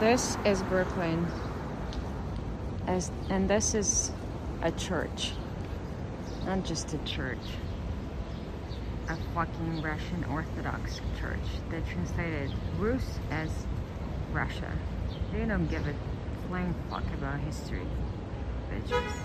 This is Brooklyn. As, and this is a church. Not just a church. A fucking Russian Orthodox church. They translated Rus as Russia. They don't give a flying fuck about history. Bitches.